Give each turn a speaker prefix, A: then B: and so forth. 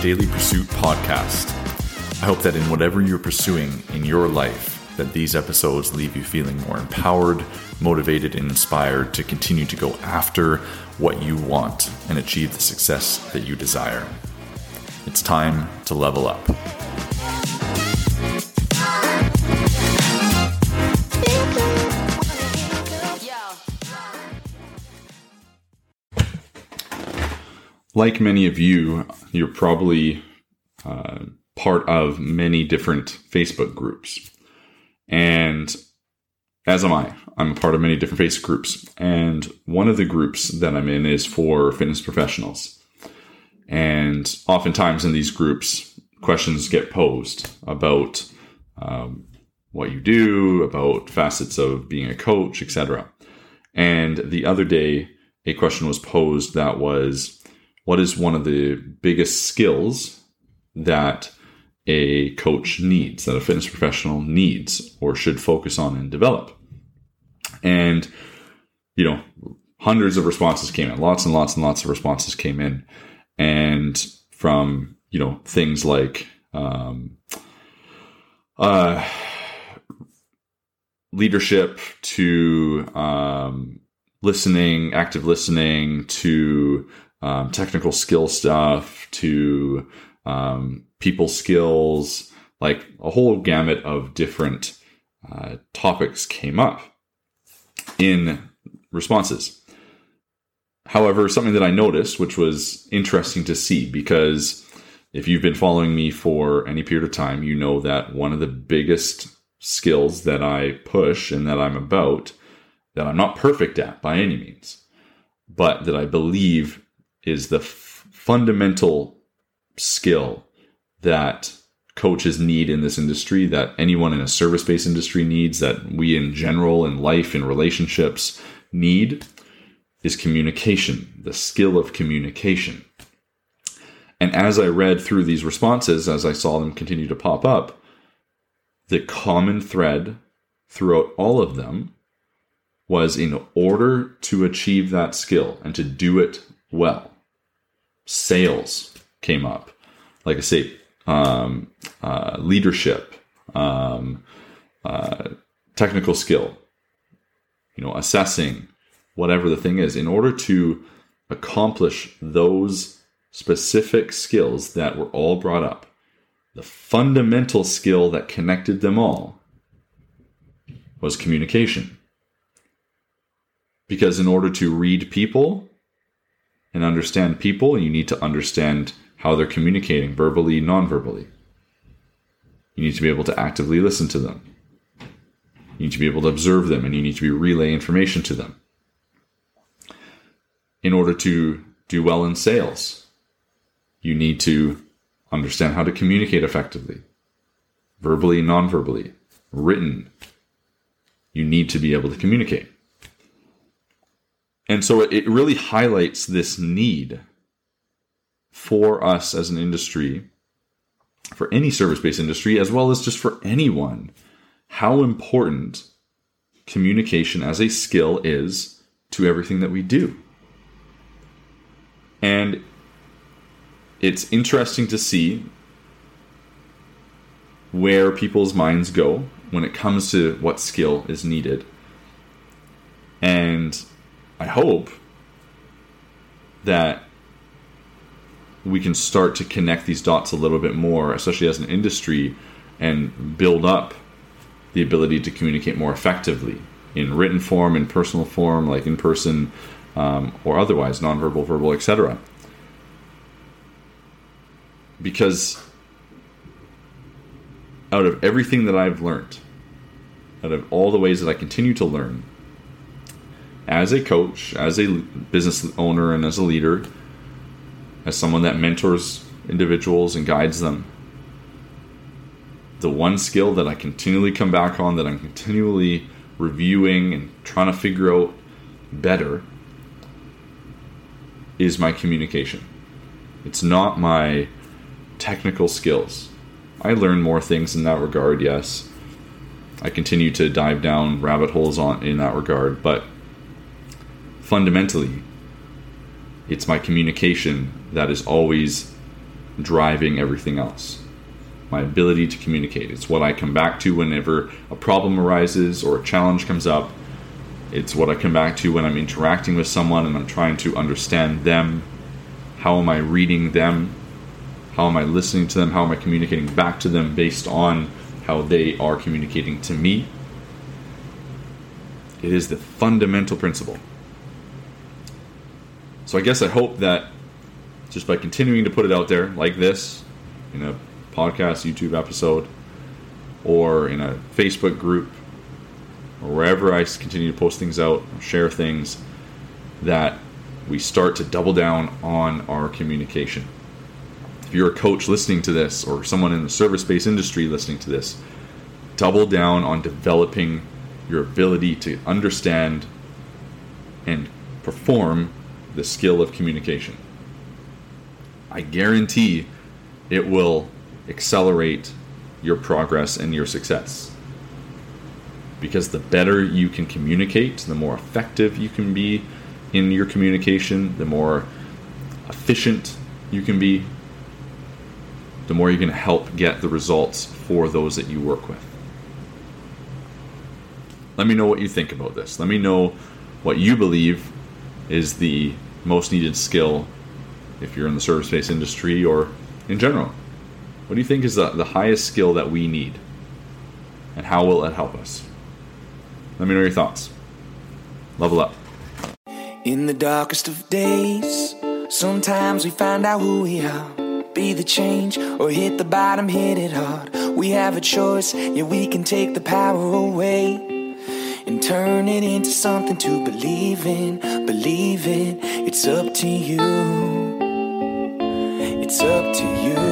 A: Daily Pursuit podcast. I hope that in whatever you're pursuing in your life, that these episodes leave you feeling more empowered, motivated, and inspired to continue to go after what you want and achieve the success that you desire. It's time to level up. Like many of you, you're probably uh, part of many different Facebook groups. And as am I. I'm a part of many different Facebook groups. And one of the groups that I'm in is for fitness professionals. And oftentimes in these groups, questions get posed about um, what you do, about facets of being a coach, etc. And the other day, a question was posed that was, what is one of the biggest skills that a coach needs, that a fitness professional needs or should focus on and develop. And, you know, hundreds of responses came in, lots and lots and lots of responses came in. And from, you know, things like, um, uh, leadership to um, listening, active listening to um, technical skill stuff to um, people skills, like a whole gamut of different uh, topics came up in responses. However, something that I noticed, which was interesting to see, because if you've been following me for any period of time, you know that one of the biggest skills that I push and that I'm about, that I'm not perfect at by any means, but that I believe is the f- fundamental skill that coaches need in this industry, that anyone in a service based industry needs, that we in general in life and relationships need is communication, the skill of communication. And as I read through these responses, as I saw them continue to pop up, the common thread throughout all of them was in order to achieve that skill and to do it well, sales came up. Like I say, um, uh, leadership, um, uh, technical skill, you know, assessing, whatever the thing is, in order to accomplish those specific skills that were all brought up, the fundamental skill that connected them all was communication. Because in order to read people and understand people, you need to understand how they're communicating verbally, non-verbally. You need to be able to actively listen to them. You need to be able to observe them and you need to be relay information to them. In order to do well in sales, you need to understand how to communicate effectively, verbally, non-verbally, written. You need to be able to communicate. And so it really highlights this need for us as an industry, for any service based industry, as well as just for anyone, how important communication as a skill is to everything that we do. And it's interesting to see where people's minds go when it comes to what skill is needed. And I hope that we can start to connect these dots a little bit more, especially as an industry, and build up the ability to communicate more effectively in written form, in personal form, like in person, um, or otherwise, nonverbal, verbal, etc. Because out of everything that I've learned, out of all the ways that I continue to learn, as a coach, as a business owner, and as a leader, as someone that mentors individuals and guides them, the one skill that I continually come back on, that I'm continually reviewing and trying to figure out better, is my communication. It's not my technical skills. I learn more things in that regard, yes. I continue to dive down rabbit holes on in that regard, but fundamentally, it's my communication that is always driving everything else. My ability to communicate. It's what I come back to whenever a problem arises or a challenge comes up. It's what I come back to when I'm interacting with someone and I'm trying to understand them. How am I reading them? How am I listening to them? How am I communicating back to them based on how they are communicating to me? It is the fundamental principle. So I guess I hope that just by continuing to put it out there like this in a podcast, YouTube episode, or in a Facebook group, or wherever I continue to post things out, share things, that we start to double down on our communication. If you're a coach listening to this, or someone in the service based industry listening to this, double down on developing your ability to understand and perform the skill of communication. I guarantee it will accelerate your progress and your success. Because the better you can communicate, the more effective you can be in your communication, the more efficient you can be, the more you can help get the results for those that you work with. Let me know what you think about this. Let me know what you believe is the most needed skill if you're in the service based industry or in general. What do you think is the, the highest skill that we need? And how will it help us? Let me know your thoughts. Level up.
B: In the darkest of days, sometimes we find out who we are. Be the change or hit the bottom, hit it hard. We have a choice, yeah, we can take the power away turn it into something to believe in. Believe in, it's up to you. It's up to you.